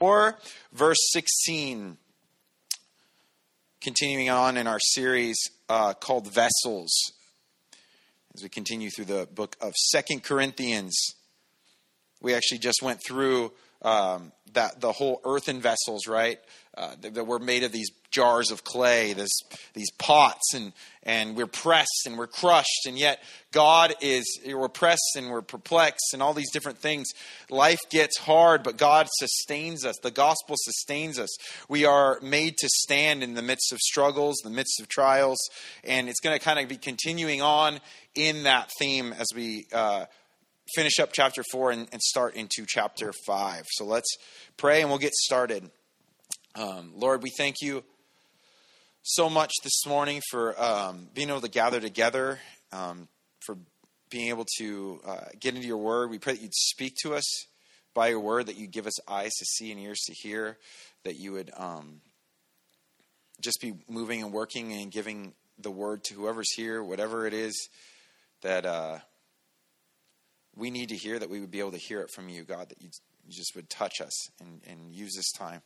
4, verse 16. Continuing on in our series uh, called Vessels, as we continue through the book of Second Corinthians. We actually just went through um, that the whole earthen vessels, right? Uh, that, we're made of these jars of clay, this, these pots, and, and we're pressed and we're crushed, and yet God is, we're pressed and we're perplexed, and all these different things. Life gets hard, but God sustains us. The gospel sustains us. We are made to stand in the midst of struggles, the midst of trials, and it's going to kind of be continuing on in that theme as we. Uh, finish up chapter 4 and, and, start into chapter 5. So let's pray and we'll get started. Um, Lord, we thank you so much this morning for um, being able to gather together, um, for being able to uh, get into your word. We pray that you'd speak to us by your word, that you'd give us eyes to see and ears to hear, that you would um, just be moving and working and giving the word to whoever's here, whatever it is that uh, we need to hear, that we would be able to hear it from you, God, that you just would touch us and, and use this time.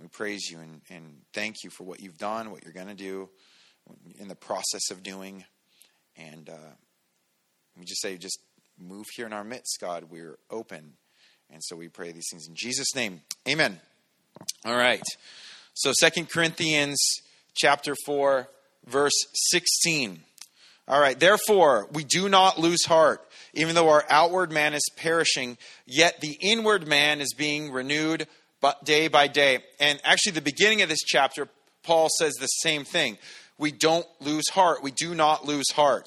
We praise you and, and thank you for what you've done, what you're going to do, in the process of doing. And uh, we just say, just move here in our midst, God. We're open. And so we pray these things in Jesus' name. Amen. All right. So Second Corinthians chapter 4, verse 16. All right. Therefore, we do not lose heart. Even though our outward man is perishing, yet the inward man is being renewed day by day. And actually, the beginning of this chapter, Paul says the same thing. We don't lose heart. We do not lose heart.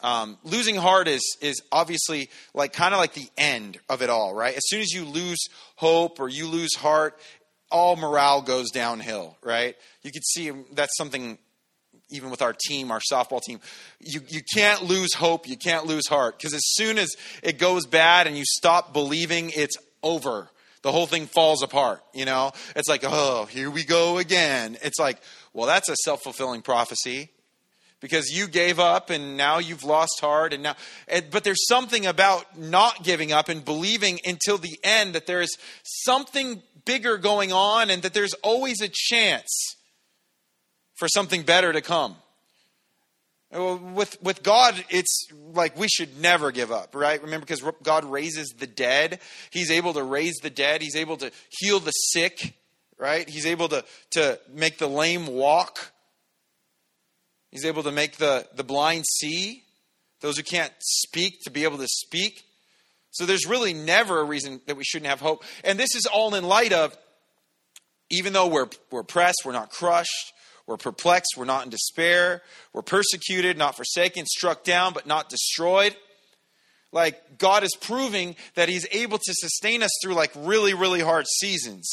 Um, losing heart is is obviously like kind of like the end of it all, right? As soon as you lose hope or you lose heart, all morale goes downhill, right? You can see that's something even with our team, our softball team. You you can't lose hope, you can't lose heart because as soon as it goes bad and you stop believing, it's over the whole thing falls apart, you know? It's like, oh, here we go again. It's like, well, that's a self fulfilling prophecy because you gave up and now you've lost heart and now but there's something about not giving up and believing until the end that there is something bigger going on and that there's always a chance for something better to come with with God, it's like we should never give up, right? Remember, because God raises the dead. He's able to raise the dead. He's able to heal the sick, right? He's able to to make the lame walk. He's able to make the the blind see. Those who can't speak to be able to speak. So there's really never a reason that we shouldn't have hope. And this is all in light of, even though we're we're pressed, we're not crushed we're perplexed, we're not in despair. We're persecuted, not forsaken, struck down, but not destroyed. Like, God is proving that He's able to sustain us through like really, really hard seasons.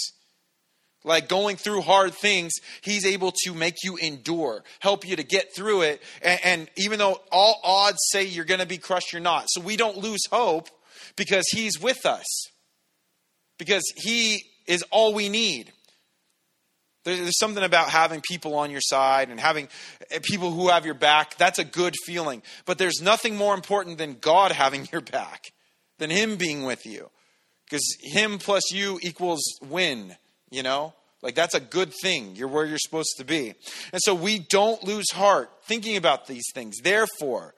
Like going through hard things, He's able to make you endure, help you to get through it. And, and even though all odds say you're going to be crushed, you're not. So we don't lose hope because He's with us, because He is all we need. There's something about having people on your side and having eh, people who have your back. That's a good feeling. But there's nothing more important than God having your back, than Him being with you. Because Him plus you equals win, you know? Like that's a good thing. You're where you're supposed to be. And so we don't lose heart thinking about these things. Therefore,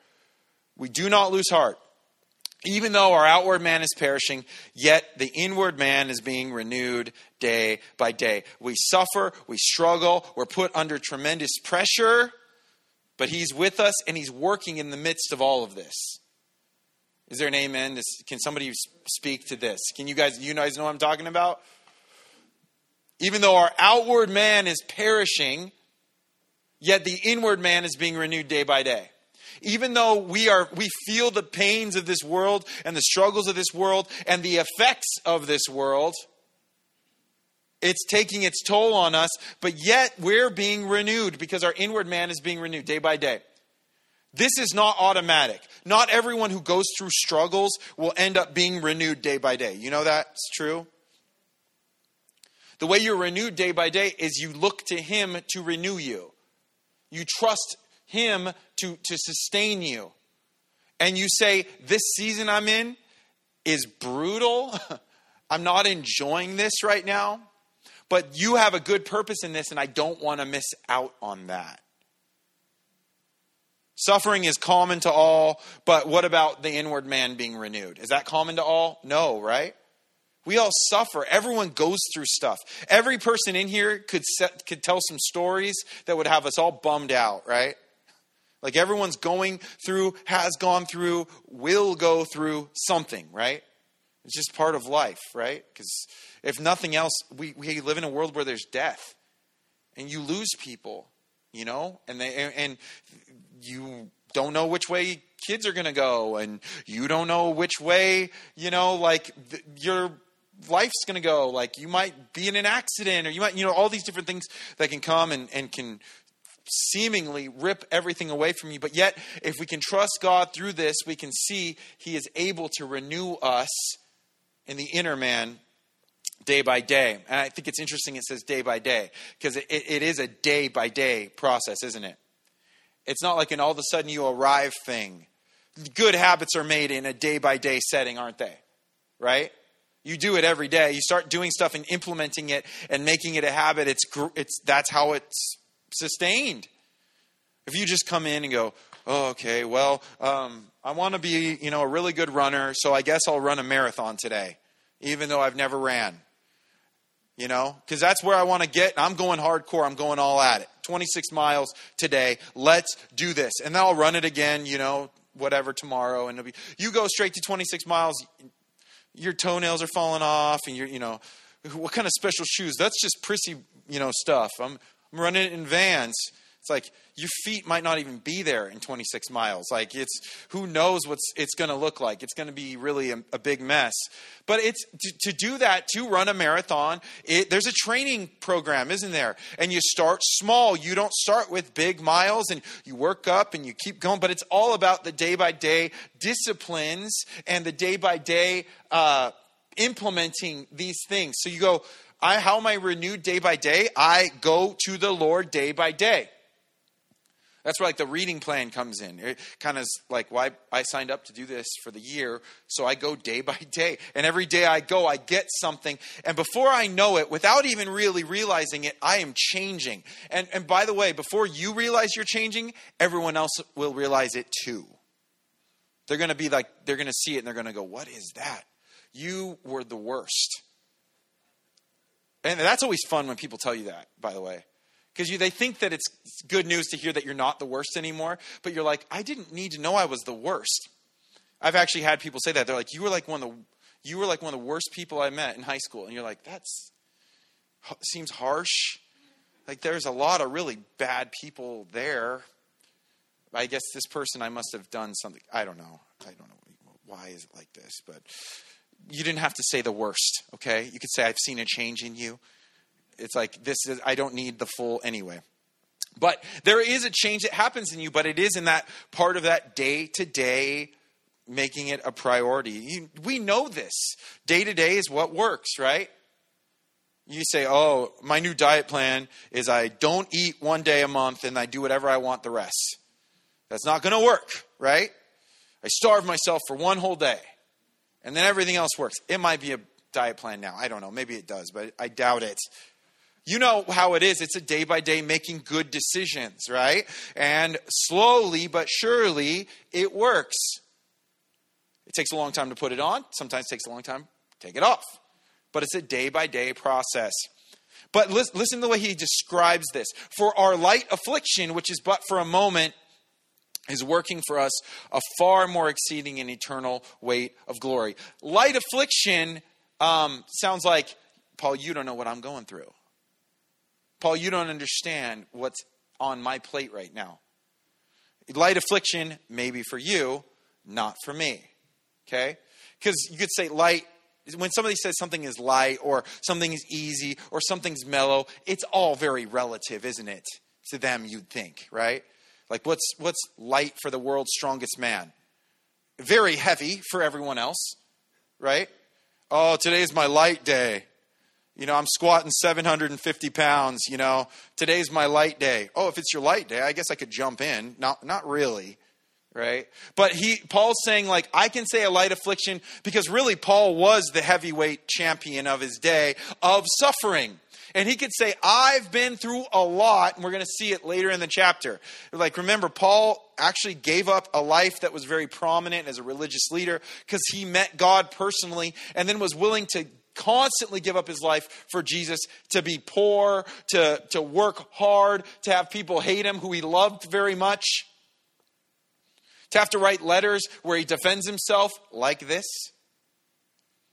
we do not lose heart. Even though our outward man is perishing, yet the inward man is being renewed day by day. We suffer, we struggle, we're put under tremendous pressure, but He's with us and He's working in the midst of all of this. Is there an amen? Can somebody speak to this? Can you guys, you guys know what I'm talking about? Even though our outward man is perishing, yet the inward man is being renewed day by day even though we are we feel the pains of this world and the struggles of this world and the effects of this world it's taking its toll on us but yet we're being renewed because our inward man is being renewed day by day. This is not automatic. Not everyone who goes through struggles will end up being renewed day by day. You know that's true? The way you're renewed day by day is you look to him to renew you. You trust him to, to sustain you. And you say, This season I'm in is brutal. I'm not enjoying this right now, but you have a good purpose in this, and I don't want to miss out on that. Suffering is common to all, but what about the inward man being renewed? Is that common to all? No, right? We all suffer. Everyone goes through stuff. Every person in here could set, could tell some stories that would have us all bummed out, right? Like everyone's going through, has gone through, will go through something, right? It's just part of life, right? Because if nothing else, we, we live in a world where there's death, and you lose people, you know, and they and you don't know which way kids are going to go, and you don't know which way, you know, like th- your life's going to go. Like you might be in an accident, or you might, you know, all these different things that can come and, and can seemingly rip everything away from you. But yet, if we can trust God through this, we can see He is able to renew us in the inner man day by day. And I think it's interesting it says day by day because it, it is a day by day process, isn't it? It's not like an all of a sudden you arrive thing. Good habits are made in a day by day setting, aren't they? Right? You do it every day. You start doing stuff and implementing it and making it a habit. It's, it's that's how it's sustained. If you just come in and go, oh, okay, well, um, I want to be, you know, a really good runner, so I guess I'll run a marathon today, even though I've never ran. You know, because that's where I want to get. I'm going hardcore. I'm going all at it. 26 miles today. Let's do this, and then I'll run it again. You know, whatever tomorrow, and be. You go straight to 26 miles. Your toenails are falling off, and you're, you know, what kind of special shoes? That's just prissy, you know, stuff. I'm Running in vans. It's like your feet might not even be there in 26 miles. Like it's who knows what's it's going to look like. It's going to be really a, a, big mess. But it's to, to do that to run a marathon. It, there's a training program, isn't there? And you start small. You don't start with big miles, and you work up and you keep going. But it's all about the day by day disciplines and the day by day implementing these things. So you go I, how am I renewed day by day? I go to the Lord day by day. That's where like the reading plan comes in. It kind of like why I signed up to do this for the year, so I go day by day. And every day I go, I get something. And before I know it, without even really realizing it, I am changing. And and by the way, before you realize you're changing, everyone else will realize it too. They're going to be like they're going to see it and they're going to go, "What is that? You were the worst." And that's always fun when people tell you that, by the way. Because they think that it's good news to hear that you're not the worst anymore, but you're like, I didn't need to know I was the worst. I've actually had people say that. They're like, you were like one of the you were like one of the worst people I met in high school. And you're like, that seems harsh. Like there's a lot of really bad people there. I guess this person I must have done something. I don't know. I don't know why is it like this, but you didn't have to say the worst, okay? You could say, I've seen a change in you. It's like, this is, I don't need the full anyway. But there is a change that happens in you, but it is in that part of that day to day making it a priority. You, we know this. Day to day is what works, right? You say, oh, my new diet plan is I don't eat one day a month and I do whatever I want the rest. That's not going to work, right? I starve myself for one whole day and then everything else works. It might be a diet plan now. I don't know. Maybe it does, but I doubt it. You know how it is. It's a day by day making good decisions, right? And slowly but surely it works. It takes a long time to put it on. Sometimes takes a long time to take it off. But it's a day by day process. But listen to the way he describes this. For our light affliction, which is but for a moment, is working for us a far more exceeding and eternal weight of glory. Light affliction um, sounds like, Paul, you don't know what I'm going through. Paul, you don't understand what's on my plate right now. Light affliction, maybe for you, not for me. Okay? Because you could say light, when somebody says something is light or something is easy or something's mellow, it's all very relative, isn't it? To them, you'd think, right? Like, what's, what's light for the world's strongest man? Very heavy for everyone else, right? Oh, today's my light day. You know, I'm squatting 750 pounds. You know, today's my light day. Oh, if it's your light day, I guess I could jump in. Not, not really. right? But he Paul's saying like I can say a light affliction because really Paul was the heavyweight champion of his day of suffering. And he could say, I've been through a lot, and we're going to see it later in the chapter. Like, remember, Paul actually gave up a life that was very prominent as a religious leader because he met God personally and then was willing to constantly give up his life for Jesus, to be poor, to, to work hard, to have people hate him who he loved very much to have to write letters where he defends himself like this.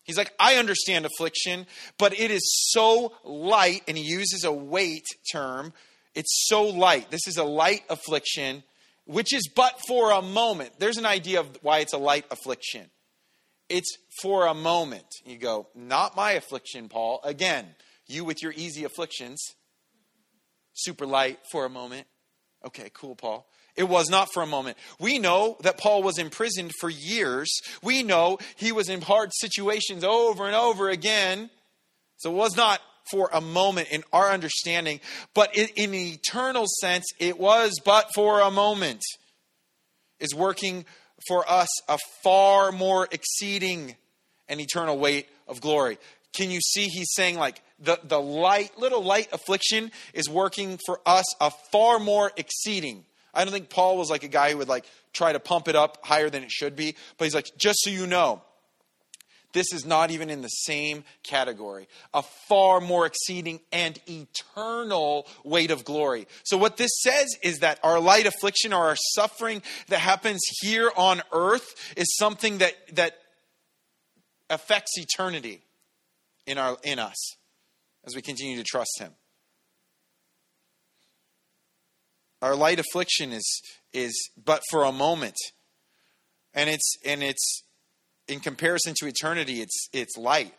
He's like, I understand affliction, but it is so light, and he uses a weight term. It's so light. This is a light affliction, which is but for a moment. There's an idea of why it's a light affliction. It's for a moment. You go, not my affliction, Paul. Again, you with your easy afflictions. Super light for a moment. Okay, cool, Paul. It was not for a moment. We know that Paul was imprisoned for years. We know he was in hard situations over and over again. So it was not for a moment in our understanding, but in, in eternal sense, it was but for a moment. Is working for us a far more exceeding and eternal weight of glory. Can you see he's saying like the, the light, little light affliction is working for us a far more exceeding I don't think Paul was like a guy who would like try to pump it up higher than it should be, but he's like, just so you know, this is not even in the same category. A far more exceeding and eternal weight of glory. So, what this says is that our light affliction or our suffering that happens here on earth is something that, that affects eternity in, our, in us as we continue to trust Him. Our light affliction is is but for a moment. And it's and it's in comparison to eternity, it's it's light.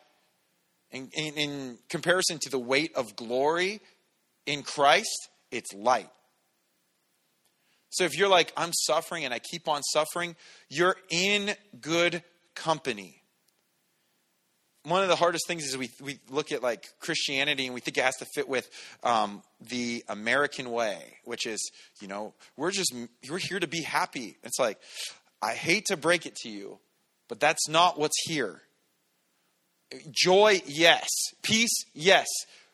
In, in, in comparison to the weight of glory in Christ, it's light. So if you're like, I'm suffering and I keep on suffering, you're in good company one of the hardest things is we, we look at like Christianity and we think it has to fit with um, the American way, which is, you know, we're just, we're here to be happy. It's like, I hate to break it to you, but that's not what's here. Joy, yes. Peace, yes.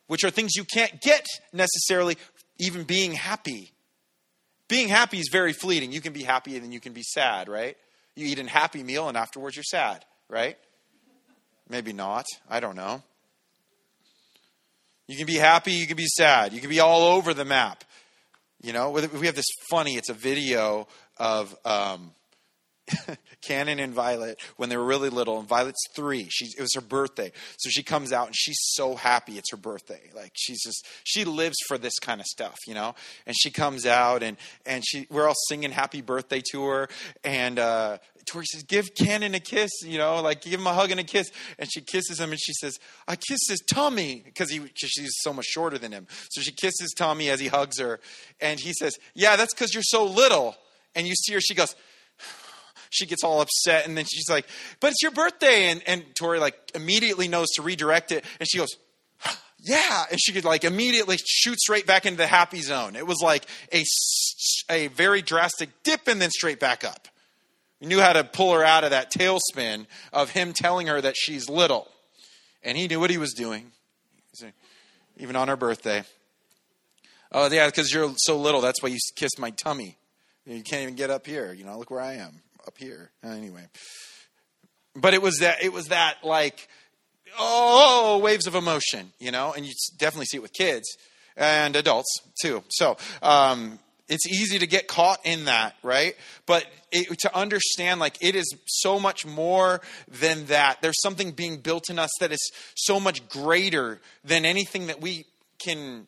Which are things you can't get necessarily, even being happy. Being happy is very fleeting. You can be happy and then you can be sad, right? You eat a happy meal and afterwards you're sad, right? Maybe not. I don't know. You can be happy, you can be sad, you can be all over the map. You know, we have this funny, it's a video of um, Cannon and Violet when they were really little, and Violet's three. It was her birthday, so she comes out and she's so happy it's her birthday. Like she's just she lives for this kind of stuff, you know. And she comes out and and she we're all singing happy birthday to her, and uh, Tori says, "Give Cannon a kiss," you know, like give him a hug and a kiss. And she kisses him, and she says, "I kissed his tummy," because he cause she's so much shorter than him. So she kisses Tommy as he hugs her, and he says, "Yeah, that's because you're so little." And you see her, she goes she gets all upset and then she's like, but it's your birthday. And, and Tori like immediately knows to redirect it. And she goes, yeah. And she could like immediately shoot straight back into the happy zone. It was like a, a very drastic dip and then straight back up. We knew how to pull her out of that tailspin of him telling her that she's little. And he knew what he was doing, even on her birthday. Oh, yeah, because you're so little. That's why you kissed my tummy. You can't even get up here. You know, look where I am up here. Anyway, but it was that it was that like oh waves of emotion, you know, and you definitely see it with kids and adults too. So um, it's easy to get caught in that, right? But it, to understand, like, it is so much more than that. There's something being built in us that is so much greater than anything that we can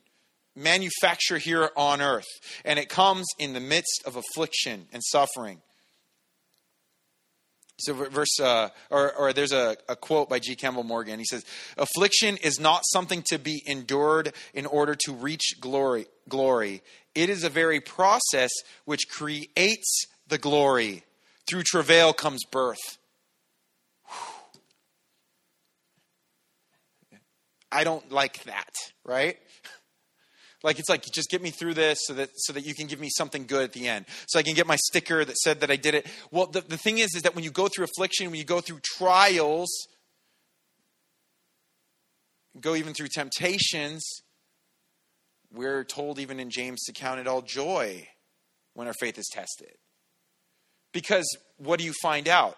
manufacture here on earth. And it comes in the midst of affliction and suffering. So, verse, uh, or, or there's a, a quote by G. Campbell Morgan. He says, Affliction is not something to be endured in order to reach glory. glory. It is a very process which creates the glory. Through travail comes birth. I don't like that, right? Like it's like just get me through this so that so that you can give me something good at the end. So I can get my sticker that said that I did it. Well, the, the thing is is that when you go through affliction, when you go through trials, go even through temptations, we're told even in James to count it all joy when our faith is tested. Because what do you find out?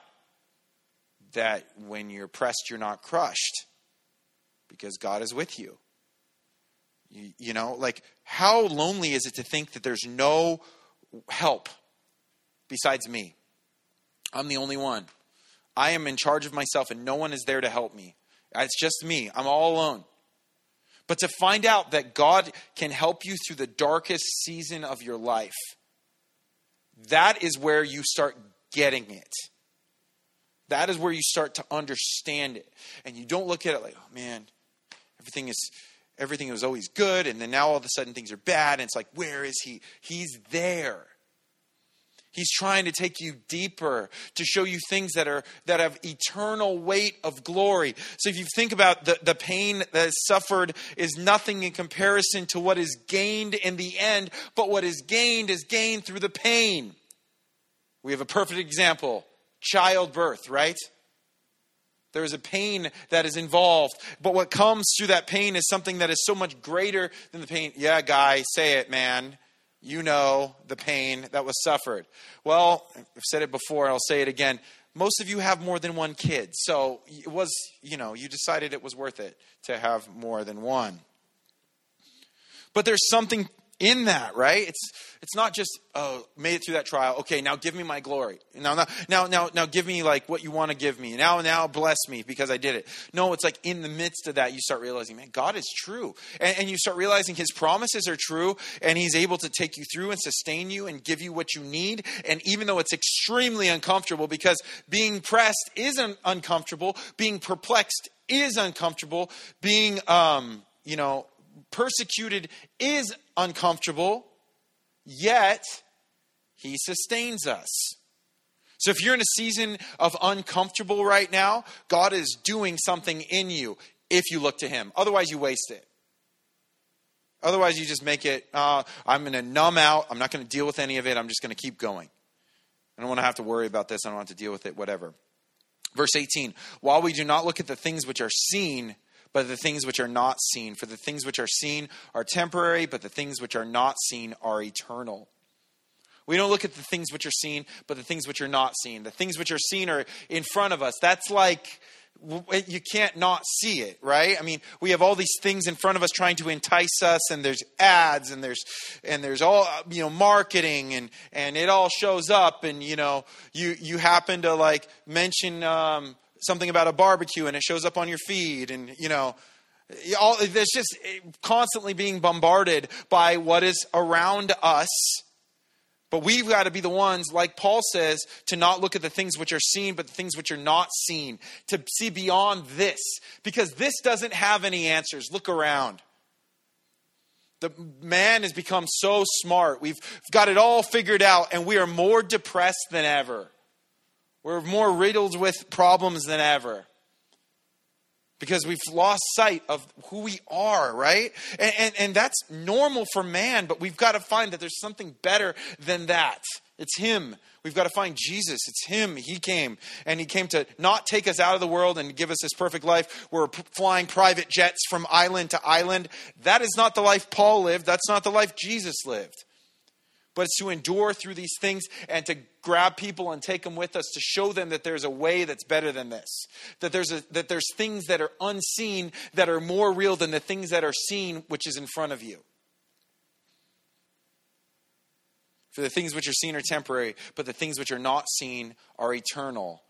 That when you're pressed, you're not crushed. Because God is with you. You, you know, like how lonely is it to think that there's no help besides me? I'm the only one. I am in charge of myself and no one is there to help me. It's just me. I'm all alone. But to find out that God can help you through the darkest season of your life, that is where you start getting it. That is where you start to understand it. And you don't look at it like, oh man, everything is everything was always good, and then now all of a sudden things are bad, and it's like, where is he? He's there. He's trying to take you deeper to show you things that are that have eternal weight of glory. So if you think about the, the pain that is suffered is nothing in comparison to what is gained in the end, but what is gained is gained through the pain. We have a perfect example childbirth, right? There is a pain that is involved, but what comes through that pain is something that is so much greater than the pain. Yeah, guy, say it, man you know the pain that was suffered. Well, I've said it before, I'll say it again. Most of you have more than one kid. So it was, you know, you decided it was worth it to have more than one. But there's something in that, right? It's it's not just oh, made it through that trial. Okay, now give me my glory. Now now now now, give me like what you want to give me. Now now bless me because I did it. No, it's like in the midst of that you start realizing, man, God is true, and, and you start realizing His promises are true, and He's able to take you through and sustain you and give you what you need. And even though it's extremely uncomfortable, because being pressed is un- uncomfortable, being perplexed is uncomfortable, being um, you know persecuted is uncomfortable, yet he sustains us. So if you're in a season of uncomfortable right now, God is doing something in you if you look to him. Otherwise, you waste it. Otherwise, you just make it, uh, I'm going to numb out. I'm not going to deal with any of it. I'm just going to keep going. I don't want to have to worry about this. I don't want to deal with it, whatever. Verse 18 While we do not look at the things which are seen, but the things which are not seen. For the things which are seen are temporary, but the things which are not seen are eternal. We don't look at the things which are seen, but the things which are not seen. The things which are seen are in front of us. That's like you can't not see it, right? I mean, we have all these things in front of us trying to entice us, and there's ads, and there's and there's all you know marketing, and and it all shows up, and you know you you happen to like mention um, something about a barbecue and it shows up on your feed and you know all there's just eh, constantly being bombarded by what is around us. But we've got to be the ones like paul says to not look at the things which are seen but the things which are not seen to see beyond this. Because this doesn't have any answers. Look around. The man has become so smart. We've got it all figured out and we are more depressed than ever we're more riddled with problems than ever because we've lost sight of who we are, right? And, and, and, that's normal for man, but we've got to find that there's something better than that. It's Him. We've got to find Jesus. It's Him. He came, and He came to not take us out of the world and give us this perfect life. We're flying private jets from island to island. That is not the life Paul lived. That's not the life Jesus lived but it's to endure through these things and to grab people and take them with us to show them that there's a way that's better than this. That there's a, that there's things that are unseen that are more real than the things that are seen which is in front of you. For the things which are seen are temporary but the things which are not seen are eternal.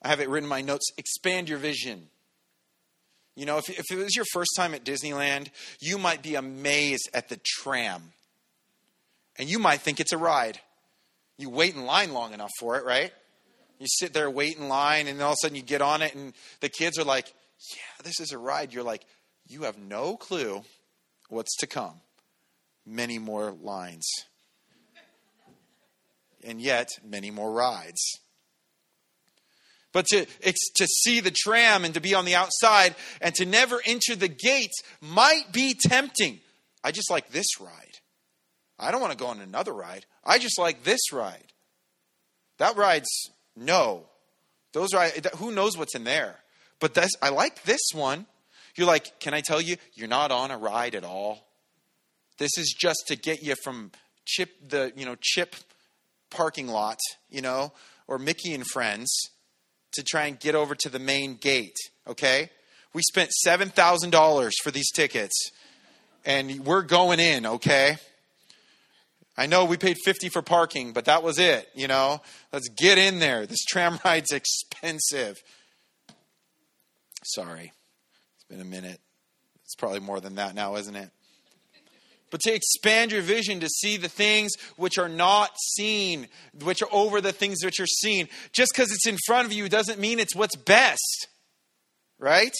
I have it written in my notes expand your vision. You know if, if it was your first time at disneyland you might be amazed at the tram. And you might think it's a ride. You wait in line long enough for it, right? You sit there, wait in line, and all of a sudden you get on it, and the kids are like, Yeah, this is a ride. You're like, You have no clue what's to come. Many more lines. And yet, many more rides. But to, to see the tram and to be on the outside and to never enter the gates might be tempting. I just like this ride. I don't want to go on another ride. I just like this ride. That ride's no. Those ride, who knows what's in there? But this, I like this one. You're like, can I tell you, you're not on a ride at all. This is just to get you from chip the you know chip parking lot, you know, or Mickey and Friends to try and get over to the main gate. Okay, we spent seven thousand dollars for these tickets, and we're going in. Okay. I know we paid 50 for parking, but that was it, you know. Let's get in there. This tram ride's expensive. Sorry. It's been a minute. It's probably more than that now, isn't it? But to expand your vision to see the things which are not seen, which are over the things which are seen. Just because it's in front of you doesn't mean it's what's best, right?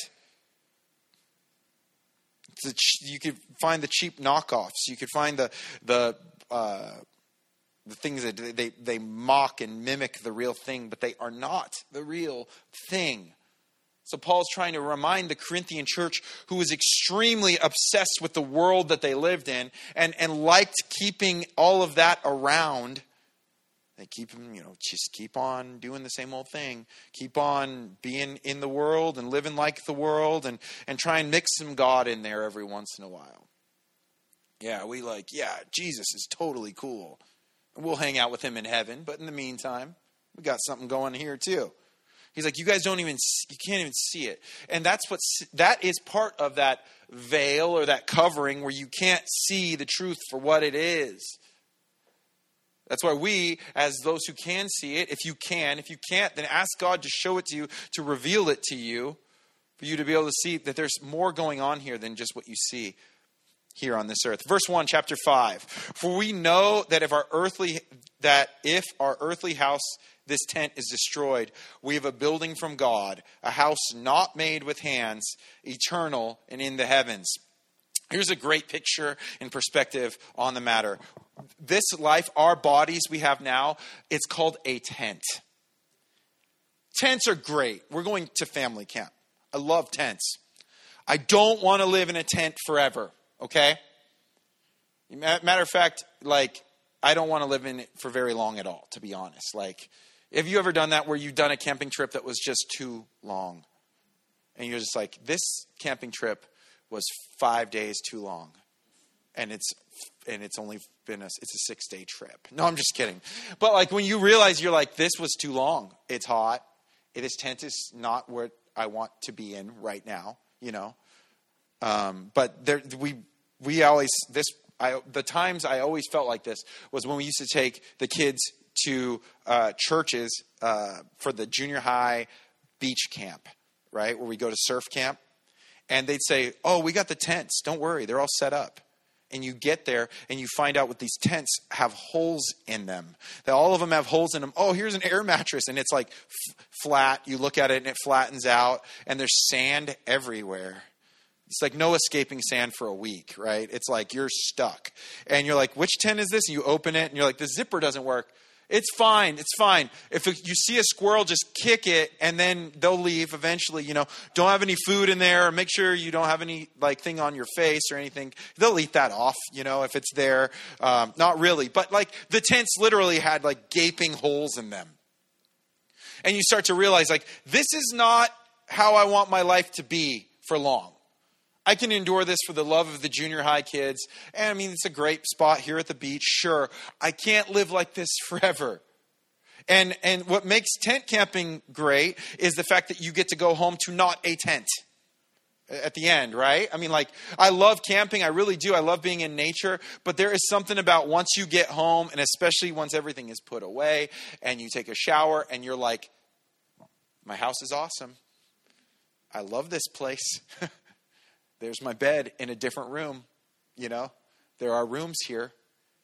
you could find the cheap knockoffs. You could find the the uh, the things that they they mock and mimic the real thing, but they are not the real thing. So Paul's trying to remind the Corinthian church who was extremely obsessed with the world that they lived in and, and liked keeping all of that around. They keep them, you know, just keep on doing the same old thing. Keep on being in the world and living like the world and, and try and mix some God in there every once in a while. Yeah, we like, yeah, Jesus is totally cool. We'll hang out with him in heaven, but in the meantime, we got something going here too. He's like, you guys don't even, you can't even see it. And that's what, that is part of that veil or that covering where you can't see the truth for what it is. That's why we, as those who can see it, if you can, if you can't, then ask God to show it to you, to reveal it to you, for you to be able to see that there's more going on here than just what you see here on this earth. Verse 1, chapter 5. For we know that if our earthly that if our earthly house this tent is destroyed, we have a building from God, a house not made with hands, eternal and in the heavens. Here's a great picture and perspective on the matter. This life, our bodies we have now, it's called a tent. Tents are great. We're going to family camp. I love tents. I don't want to live in a tent forever, okay? Matter of fact, like, I don't want to live in it for very long at all, to be honest. Like, have you ever done that where you've done a camping trip that was just too long? And you're just like, this camping trip was five days too long. And it's and it's only been a it's a six day trip. No, I'm just kidding. But like when you realize you're like, this was too long. It's hot. This tent is not what I want to be in right now, you know. Um, but there we we always this I, the times I always felt like this was when we used to take the kids to uh, churches uh, for the junior high beach camp, right? Where we go to surf camp. And they'd say, Oh, we got the tents. Don't worry, they're all set up. And you get there and you find out what these tents have holes in them. That all of them have holes in them. Oh, here's an air mattress. And it's like f- flat. You look at it and it flattens out. And there's sand everywhere. It's like no escaping sand for a week, right? It's like you're stuck. And you're like, which tent is this? And you open it and you're like, the zipper doesn't work. It's fine. It's fine. If you see a squirrel, just kick it, and then they'll leave eventually. You know, don't have any food in there. Make sure you don't have any like thing on your face or anything. They'll eat that off. You know, if it's there. Um, not really, but like the tents literally had like gaping holes in them, and you start to realize like this is not how I want my life to be for long. I can endure this for the love of the junior high kids. And I mean, it's a great spot here at the beach, sure. I can't live like this forever. And, and what makes tent camping great is the fact that you get to go home to not a tent at the end, right? I mean, like, I love camping. I really do. I love being in nature. But there is something about once you get home, and especially once everything is put away and you take a shower and you're like, my house is awesome. I love this place. There's my bed in a different room. You know, there are rooms here.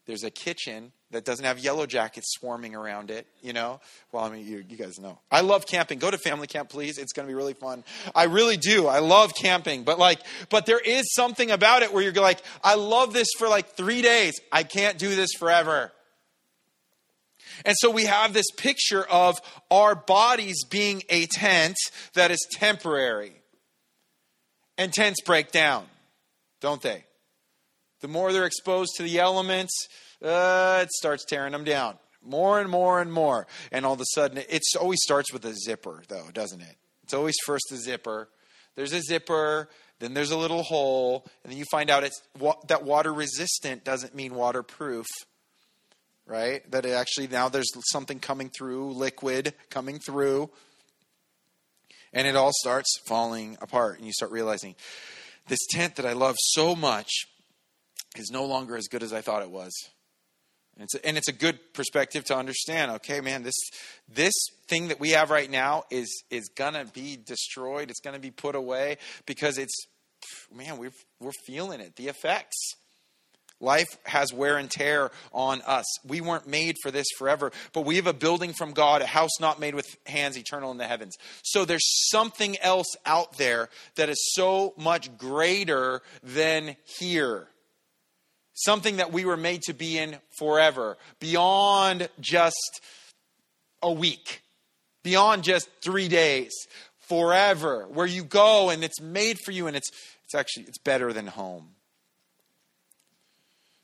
There's a kitchen that doesn't have yellow jackets swarming around it. You know, well, I mean, you, you guys know. I love camping. Go to family camp, please. It's going to be really fun. I really do. I love camping, but like, but there is something about it where you're like, I love this for like three days. I can't do this forever. And so we have this picture of our bodies being a tent that is temporary. And tents break down, don't they? The more they're exposed to the elements, uh, it starts tearing them down more and more and more. And all of a sudden, it always starts with a zipper, though, doesn't it? It's always first a zipper. There's a zipper, then there's a little hole, and then you find out it's that water resistant doesn't mean waterproof, right? That it actually now there's something coming through, liquid coming through, and it all starts falling apart, and you start realizing this tent that I love so much is no longer as good as I thought it was. And it's, a, and it's a good perspective to understand. Okay, man, this this thing that we have right now is is gonna be destroyed. It's gonna be put away because it's man, we're we're feeling it. The effects. Life has wear and tear on us. We weren't made for this forever, but we have a building from God, a house not made with hands, eternal in the heavens. So there's something else out there that is so much greater than here something that we were made to be in forever, beyond just a week, beyond just three days, forever, where you go and it's made for you and it's, it's actually it's better than home.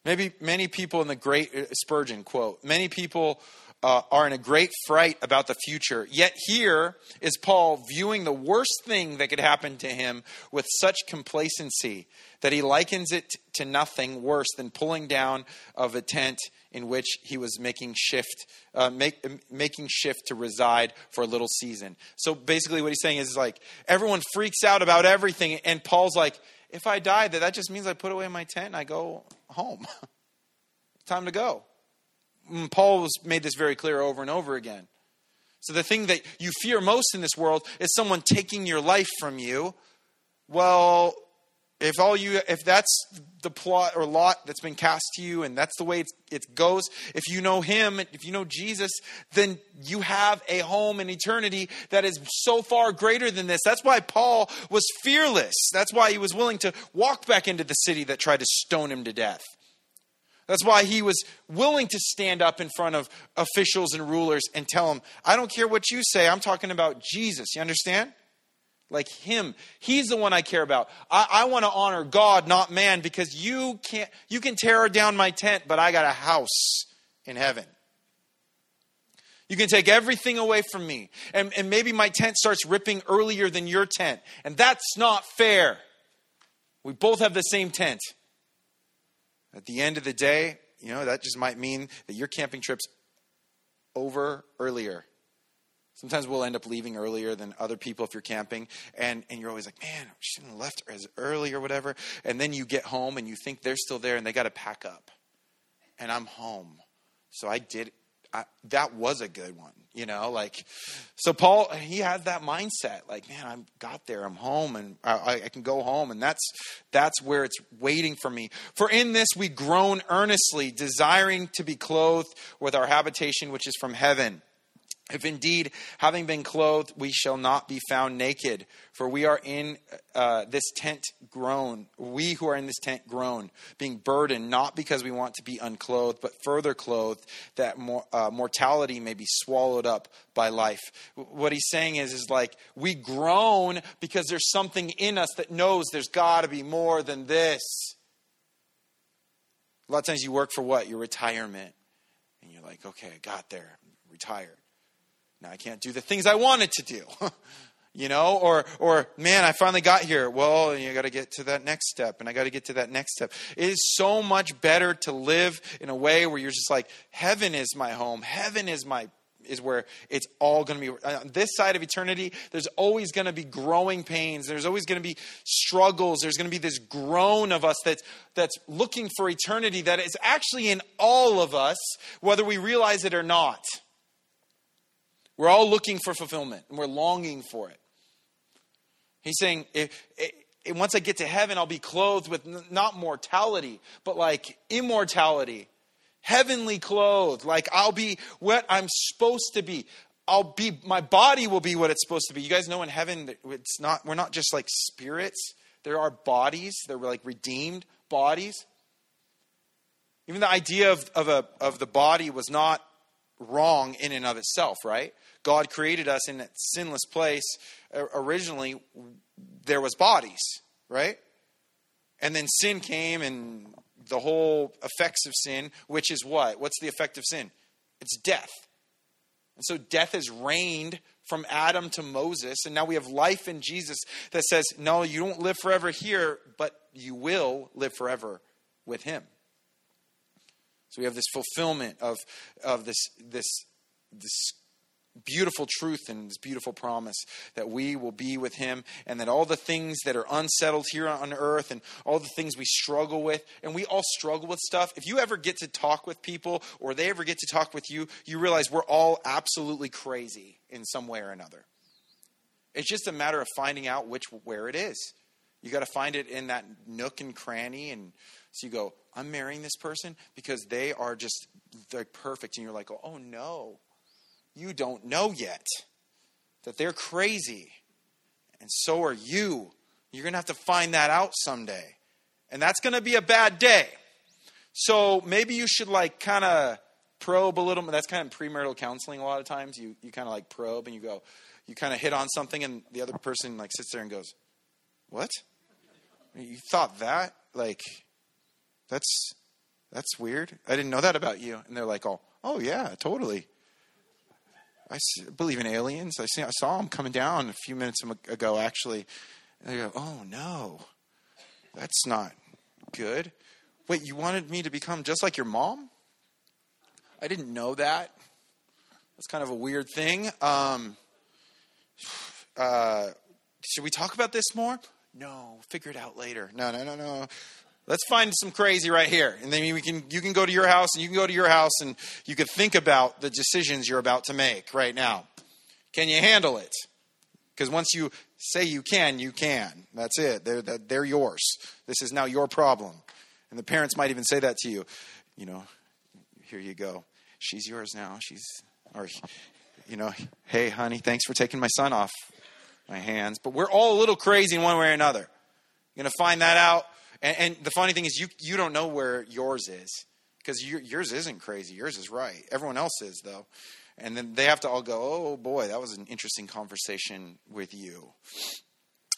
Maybe many people in the great uh, Spurgeon quote, many people uh, are in a great fright about the future. Yet here is Paul viewing the worst thing that could happen to him with such complacency that he likens it to nothing worse than pulling down of a tent in which he was making shift, uh, make, making shift to reside for a little season. So basically, what he's saying is, is like everyone freaks out about everything, and Paul's like, if I die, that that just means I put away my tent and I go home. Time to go. Mm, Paul made this very clear over and over again. So the thing that you fear most in this world is someone taking your life from you. Well, if all you if that's the plot or lot that's been cast to you and that's the way it goes if you know him if you know jesus then you have a home in eternity that is so far greater than this that's why paul was fearless that's why he was willing to walk back into the city that tried to stone him to death that's why he was willing to stand up in front of officials and rulers and tell them, I don't care what you say, I'm talking about Jesus. You understand? Like him. He's the one I care about. I, I want to honor God, not man, because you can't you can tear down my tent, but I got a house in heaven. You can take everything away from me. And, and maybe my tent starts ripping earlier than your tent. And that's not fair. We both have the same tent. At the end of the day, you know, that just might mean that your camping trip's over earlier. Sometimes we'll end up leaving earlier than other people if you're camping, and, and you're always like, man, we shouldn't have left as early or whatever. And then you get home and you think they're still there and they got to pack up. And I'm home. So I did, I, that was a good one, you know. Like, so Paul, he had that mindset, like, man, I got there, I'm home, and I, I, can go home, and that's that's where it's waiting for me. For in this we groan earnestly, desiring to be clothed with our habitation, which is from heaven. If indeed, having been clothed, we shall not be found naked, for we are in uh, this tent groan, we who are in this tent groan, being burdened, not because we want to be unclothed, but further clothed, that more, uh, mortality may be swallowed up by life. What he's saying is, is like, we groan because there's something in us that knows there's got to be more than this. A lot of times you work for what? Your retirement. And you're like, okay, I got there, I'm retired now I can't do the things I wanted to do. you know, or or man, I finally got here. Well, you got to get to that next step, and I got to get to that next step. It is so much better to live in a way where you're just like, heaven is my home. Heaven is my is where it's all going to be uh, on this side of eternity there's always going to be growing pains there's always going to be struggles there's going to be this groan of us that's that's looking for eternity that is actually in all of us whether we realize it or not we're all looking for fulfillment and we're longing for it. He's saying, if, if, once I get to heaven, I'll be clothed with not mortality, but like immortality, heavenly clothed. Like I'll be what I'm supposed to be. I'll be, my body will be what it's supposed to be. You guys know in heaven, it's not, we're not just like spirits. There are bodies. They're like redeemed bodies. Even the idea of, of, a, of the body was not wrong in and of itself, right? God created us in that sinless place. Originally, there was bodies, right? And then sin came and the whole effects of sin, which is what? What's the effect of sin? It's death. And so death has reigned from Adam to Moses, and now we have life in Jesus that says, no, you don't live forever here, but you will live forever with him. So we have this fulfillment of, of this, this, this beautiful truth and this beautiful promise that we will be with him and that all the things that are unsettled here on earth and all the things we struggle with and we all struggle with stuff. If you ever get to talk with people or they ever get to talk with you you realize we're all absolutely crazy in some way or another. It's just a matter of finding out which where it is. You got to find it in that nook and cranny and so you go i'm marrying this person because they are just they're perfect and you're like oh no you don't know yet that they're crazy. And so are you. You're going to have to find that out someday. And that's going to be a bad day. So maybe you should like kind of probe a little. That's kind of premarital counseling a lot of times. You, you kind of like probe and you go, you kind of hit on something and the other person like sits there and goes, what? You thought that? Like, that's, that's weird. I didn't know that about you. And they're like, oh, oh yeah, totally. I believe in aliens. I, see, I saw them coming down a few minutes ago, actually. And they go, oh no, that's not good. Wait, you wanted me to become just like your mom? I didn't know that. That's kind of a weird thing. Um, uh, should we talk about this more? No, figure it out later. No, no, no, no. Let's find some crazy right here. And then we can you can go to your house and you can go to your house and you can think about the decisions you're about to make right now. Can you handle it? Because once you say you can, you can. That's it. They're, they're yours. This is now your problem. And the parents might even say that to you. You know, here you go. She's yours now. She's, or, you know, hey, honey, thanks for taking my son off my hands. But we're all a little crazy in one way or another. You're going to find that out and, and the funny thing is, you you don't know where yours is because yours isn't crazy. Yours is right. Everyone else is though, and then they have to all go, "Oh boy, that was an interesting conversation with you."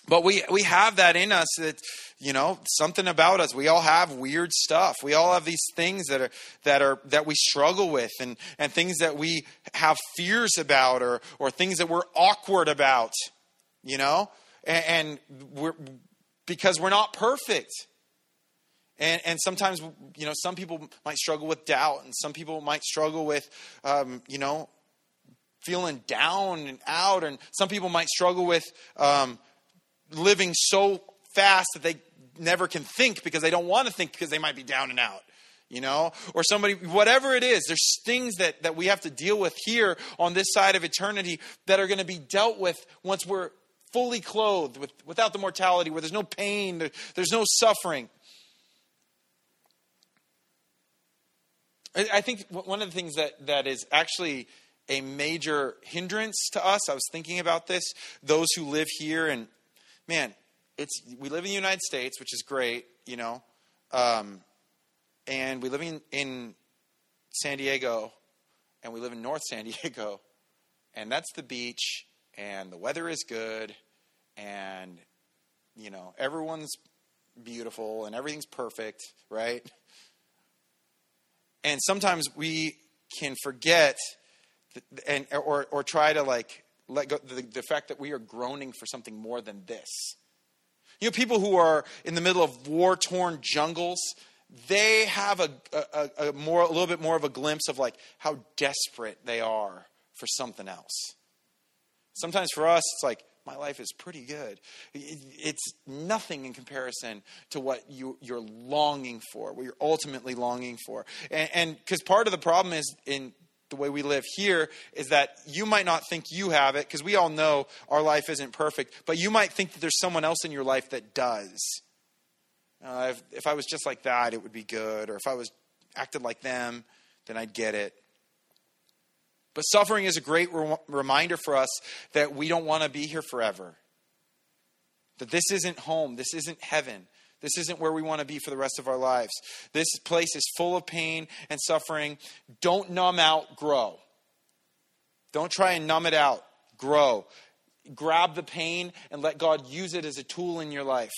But we we have that in us that you know something about us. We all have weird stuff. We all have these things that are that are that we struggle with, and and things that we have fears about, or or things that we're awkward about. You know, and, and we're because we're not perfect. And, and sometimes, you know, some people might struggle with doubt, and some people might struggle with, um, you know, feeling down and out, and some people might struggle with um, living so fast that they never can think because they don't want to think because they might be down and out you know? Or somebody whatever it is there's things that that we have to deal with here on this side of eternity that are going to be dealt with once we're fully clothed with, without the mortality where there's no pain there's no suffering I think one of the things that, that is actually a major hindrance to us, I was thinking about this, those who live here, and man, it's we live in the United States, which is great, you know, um, and we live in, in San Diego, and we live in North San Diego, and that's the beach, and the weather is good, and you know everyone's beautiful, and everything's perfect, right? And sometimes we can forget and or or try to like let go the, the fact that we are groaning for something more than this. You know, people who are in the middle of war torn jungles, they have a, a, a, more a little bit more of a glimpse of like how desperate they are for something else. Sometimes for us, it's like my life is pretty good. It's nothing in comparison to what you, are longing for, what you're ultimately longing for. And because part of the problem is in the way we live here is that you might not think you have it, because we all know our life isn't perfect, but you might think that there's someone else in your life that does. Uh, if, if I was just like that, it would be good. Or if I was acted like them, then I'd get it. But suffering is a great re- reminder for us that we don't want to be here forever. That this isn't home, this isn't heaven. This isn't where we want to be for the rest of our lives. This place is full of pain and suffering. Don't numb out, grow. Don't try and numb it out, grow. Grab the pain and let God use it as a tool in your life.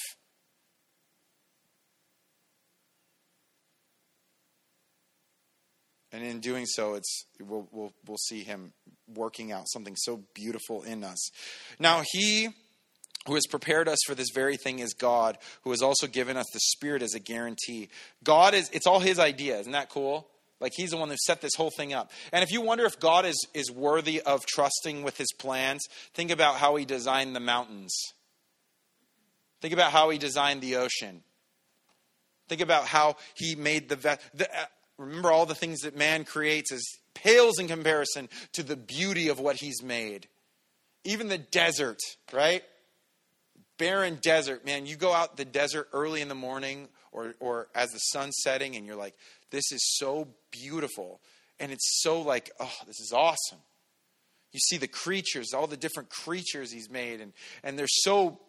And in doing so, it's we'll, we'll, we'll see him working out something so beautiful in us. Now, he who has prepared us for this very thing is God, who has also given us the Spirit as a guarantee. God is, it's all his idea. Isn't that cool? Like he's the one who set this whole thing up. And if you wonder if God is, is worthy of trusting with his plans, think about how he designed the mountains. Think about how he designed the ocean. Think about how he made the, the uh, remember all the things that man creates as pales in comparison to the beauty of what he's made. Even the desert, right? Barren desert, man, you go out the desert early in the morning or or as the sun's setting and you're like, this is so beautiful. And it's so like, oh, this is awesome. You see the creatures, all the different creatures he's made, and, and they're so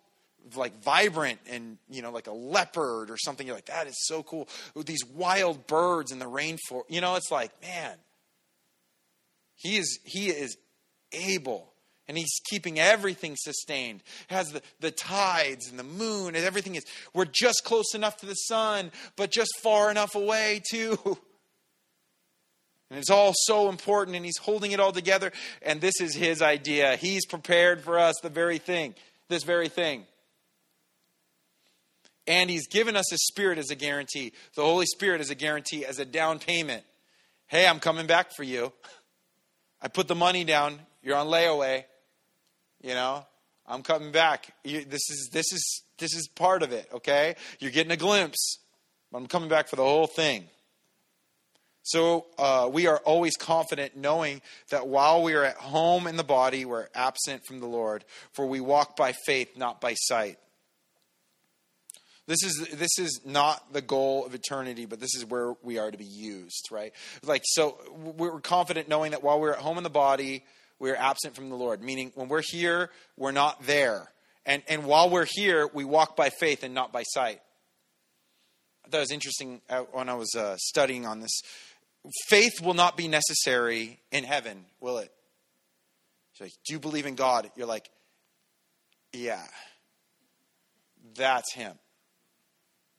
like vibrant and you know like a leopard or something you're like that is so cool these wild birds in the rainforest you know it's like man he is he is able and he's keeping everything sustained has the, the tides and the moon and everything is we're just close enough to the sun but just far enough away too And it's all so important, and he's holding it all together. And this is his idea. He's prepared for us the very thing, this very thing. And he's given us his spirit as a guarantee. The Holy Spirit as a guarantee, as a down payment. Hey, I'm coming back for you. I put the money down. You're on layaway. You know, I'm coming back. You, this is this is this is part of it. Okay, you're getting a glimpse. But I'm coming back for the whole thing. So uh, we are always confident knowing that while we are at home in the body, we're absent from the Lord, for we walk by faith, not by sight. This is this is not the goal of eternity, but this is where we are to be used, right? Like so, we're confident knowing that while we're at home in the body, we're absent from the Lord. Meaning, when we're here, we're not there, and and while we're here, we walk by faith and not by sight. It was interesting uh, when I was uh, studying on this faith will not be necessary in heaven, will it? Like, do you believe in God? You're like, yeah, that's Him.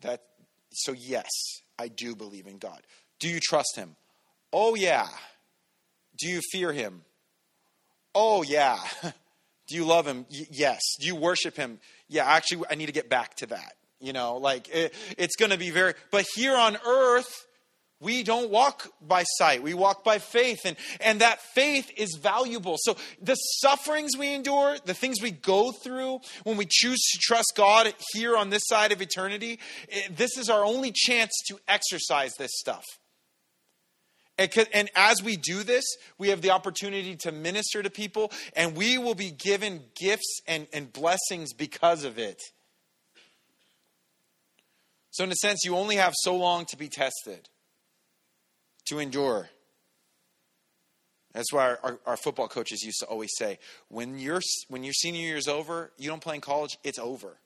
That so yes, I do believe in God. Do you trust Him? Oh yeah. Do you fear Him? Oh yeah. Do you love Him? Y- yes. Do you worship Him? Yeah. Actually, I need to get back to that. You know, like it, it's going to be very. But here on earth we don't walk by sight. We walk by faith. And, and that faith is valuable. So the sufferings we endure, the things we go through when we choose to trust God here on this side of eternity, eh, this is our only chance to exercise this stuff. And as we do this, we have the opportunity to minister to people, and we will be given gifts and, and blessings because of it. So, in a sense, you only have so long to be tested to endure. That's why our, our, our, football coaches used to always say, when, your when your senior year is over, you don't play in college, it's over.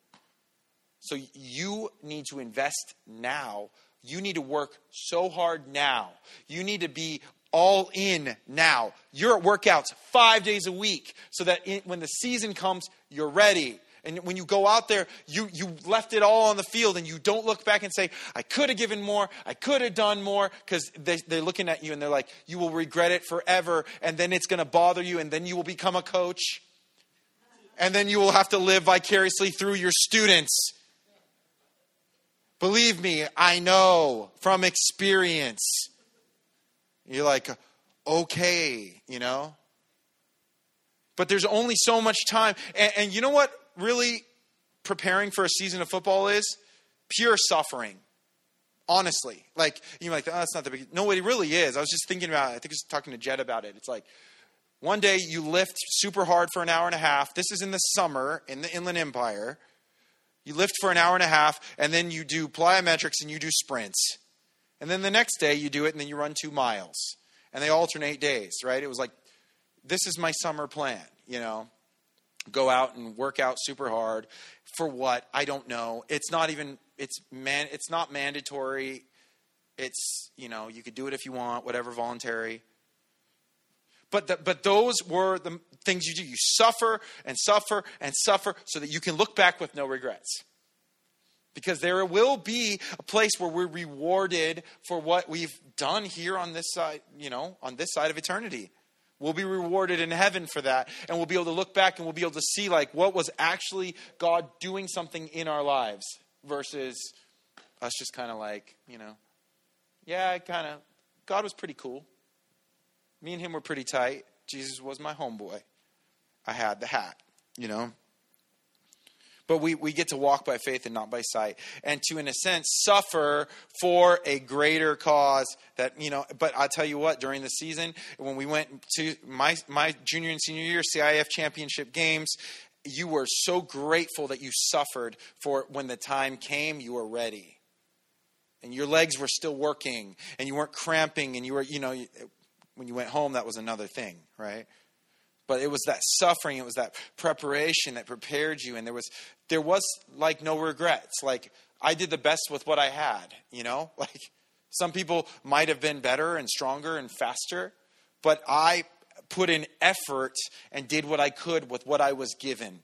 So you need to invest now. You need to work so hard now. You need to be all in now. You're at workouts five days a week so that when the season comes, you're ready. And when you go out there, you, you left it all on the field and you don't look back and say, I could have given more, I could have done more, because they, they're looking at you and they're like, you will regret it forever. And then it's going to bother you, and then you will become a coach. And then you will have to live vicariously through your students. Believe me, I know from experience. You're like, okay, you know? But there's only so much time. And, and, you know what? Really preparing for a season of football is? Pure suffering. Honestly. Like, you're like, oh, that's not the big. No, it really is. I was just thinking about it. I think I was talking to Jed about it. It's like, one day you lift super hard for an hour and a half. This is in the summer in the Inland Empire. You lift for an hour and a half, and then you do plyometrics and you do sprints. And then the next day you do it, and then you run two miles. And they alternate days, right? It was like, this is my summer plan, you know? Go out and work out super hard for what? I don't know. It's not even it's man it's not mandatory. It's you know you could do it if you want whatever voluntary. But the, but those were the things you do. You suffer and suffer and suffer so that you can look back with no regrets. Because there will be a place where we're rewarded for what we've done here on this side, you know, on this side of eternity. We'll be rewarded in heaven for that. And we'll be able to look back and we'll be able to see, like, what was actually God doing something in our lives versus us just kind of like, you know, yeah, kind of, God was pretty cool. Me and him were pretty tight. Jesus was my homeboy. I had the hat, you know. But we, we get to walk by faith and not by sight. And to, in a sense, suffer for a greater cause that, you know, but I'll tell you what, during the season, when we went to my, my junior and senior year CIF championship games, you were so grateful that you suffered for when the time came, you were ready. And your legs were still working and you weren't cramping and you were, you know, when you went home, that was another thing, right? But it was that suffering it was that preparation that prepared you and there was there was like no regrets. Like i did the best with what i had you know? Like some people might have been better and stronger and faster but i put in effort and did what i could with what i was given.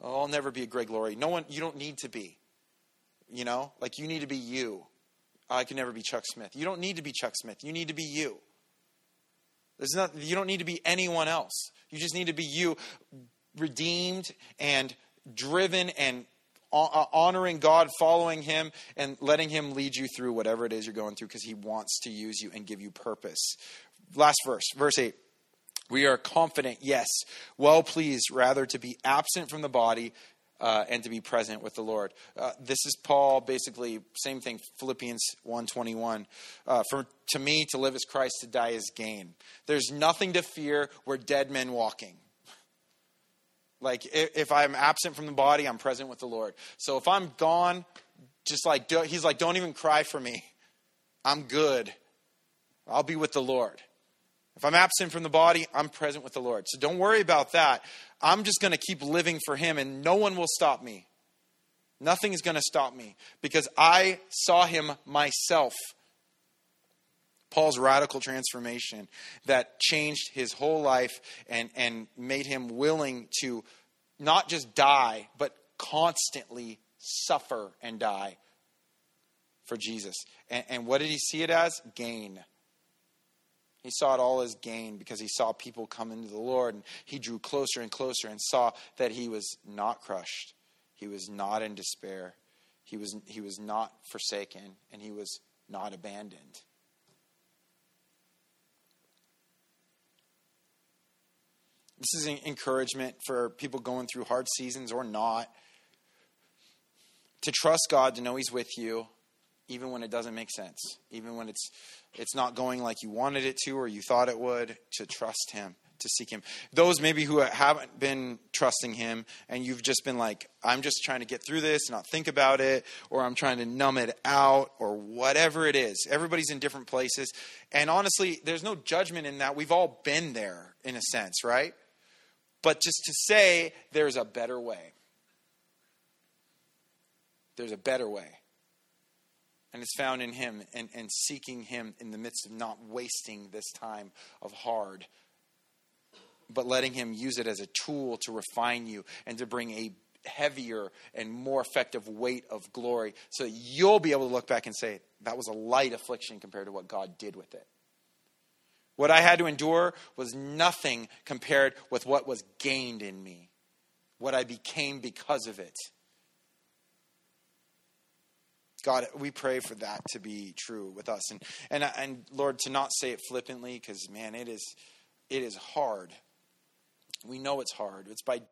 Oh, i'll never be a greg laurie. No one you don't need to be you know? Like you need to be you. I can never be chuck smith. You don't need to be chuck smith. You need to be you there's not, you don't need to be anyone else. You just need to be you, redeemed and driven and uh, honoring God, following Him, and letting Him lead you through whatever it is you're going through because He wants to use you and give you purpose. Last verse, verse 8. We are confident, yes, well pleased rather to be absent from the body uh, and to be present with the Lord. Uh, this is Paul, basically same thing. Philippians one twenty one. Uh, for to me, to live is Christ, to die is gain. There's nothing to fear. We're dead men walking. Like if, if I'm absent from the body, I'm present with the Lord. So if I'm gone, just like he's like, don't even cry for me. I'm good. I'll be with the Lord. If I'm absent from the body, I'm present with the Lord. So don't worry about that. I'm just going to keep living for Him, and no one will stop me. Nothing is going to stop me because I saw Him myself. Paul's radical transformation that changed his whole life and, and made him willing to not just die, but constantly suffer and die for Jesus. And, and what did he see it as? Gain. He saw it all as gain because he saw people come into the Lord and he drew closer and closer and saw that he was not crushed. He was not in despair. He was, he was not forsaken and he was not abandoned. This is an encouragement for people going through hard seasons or not. To trust God, to know He's with you, even when it doesn't make sense, even when it's it's not going like you wanted it to or you thought it would, to trust him, to seek him. Those maybe who haven't been trusting him and you've just been like, I'm just trying to get through this, not think about it, or I'm trying to numb it out, or whatever it is. Everybody's in different places. And honestly, there's no judgment in that. We've all been there in a sense, right? But just to say there's a better way. There's a better way and it's found in Him and, and seeking Him in the midst of not wasting this time of hard, but letting Him use it as a tool to refine you and to bring a heavier and more effective weight of glory so that you'll be able to look back and say, that was a light affliction compared to what God did with it. What I had to endure was nothing compared with what was gained in me, what I became because of it. God, we pray for that to be true with us, and and and Lord, to not say it flippantly, because man, it is it is hard. We know it's hard. It's by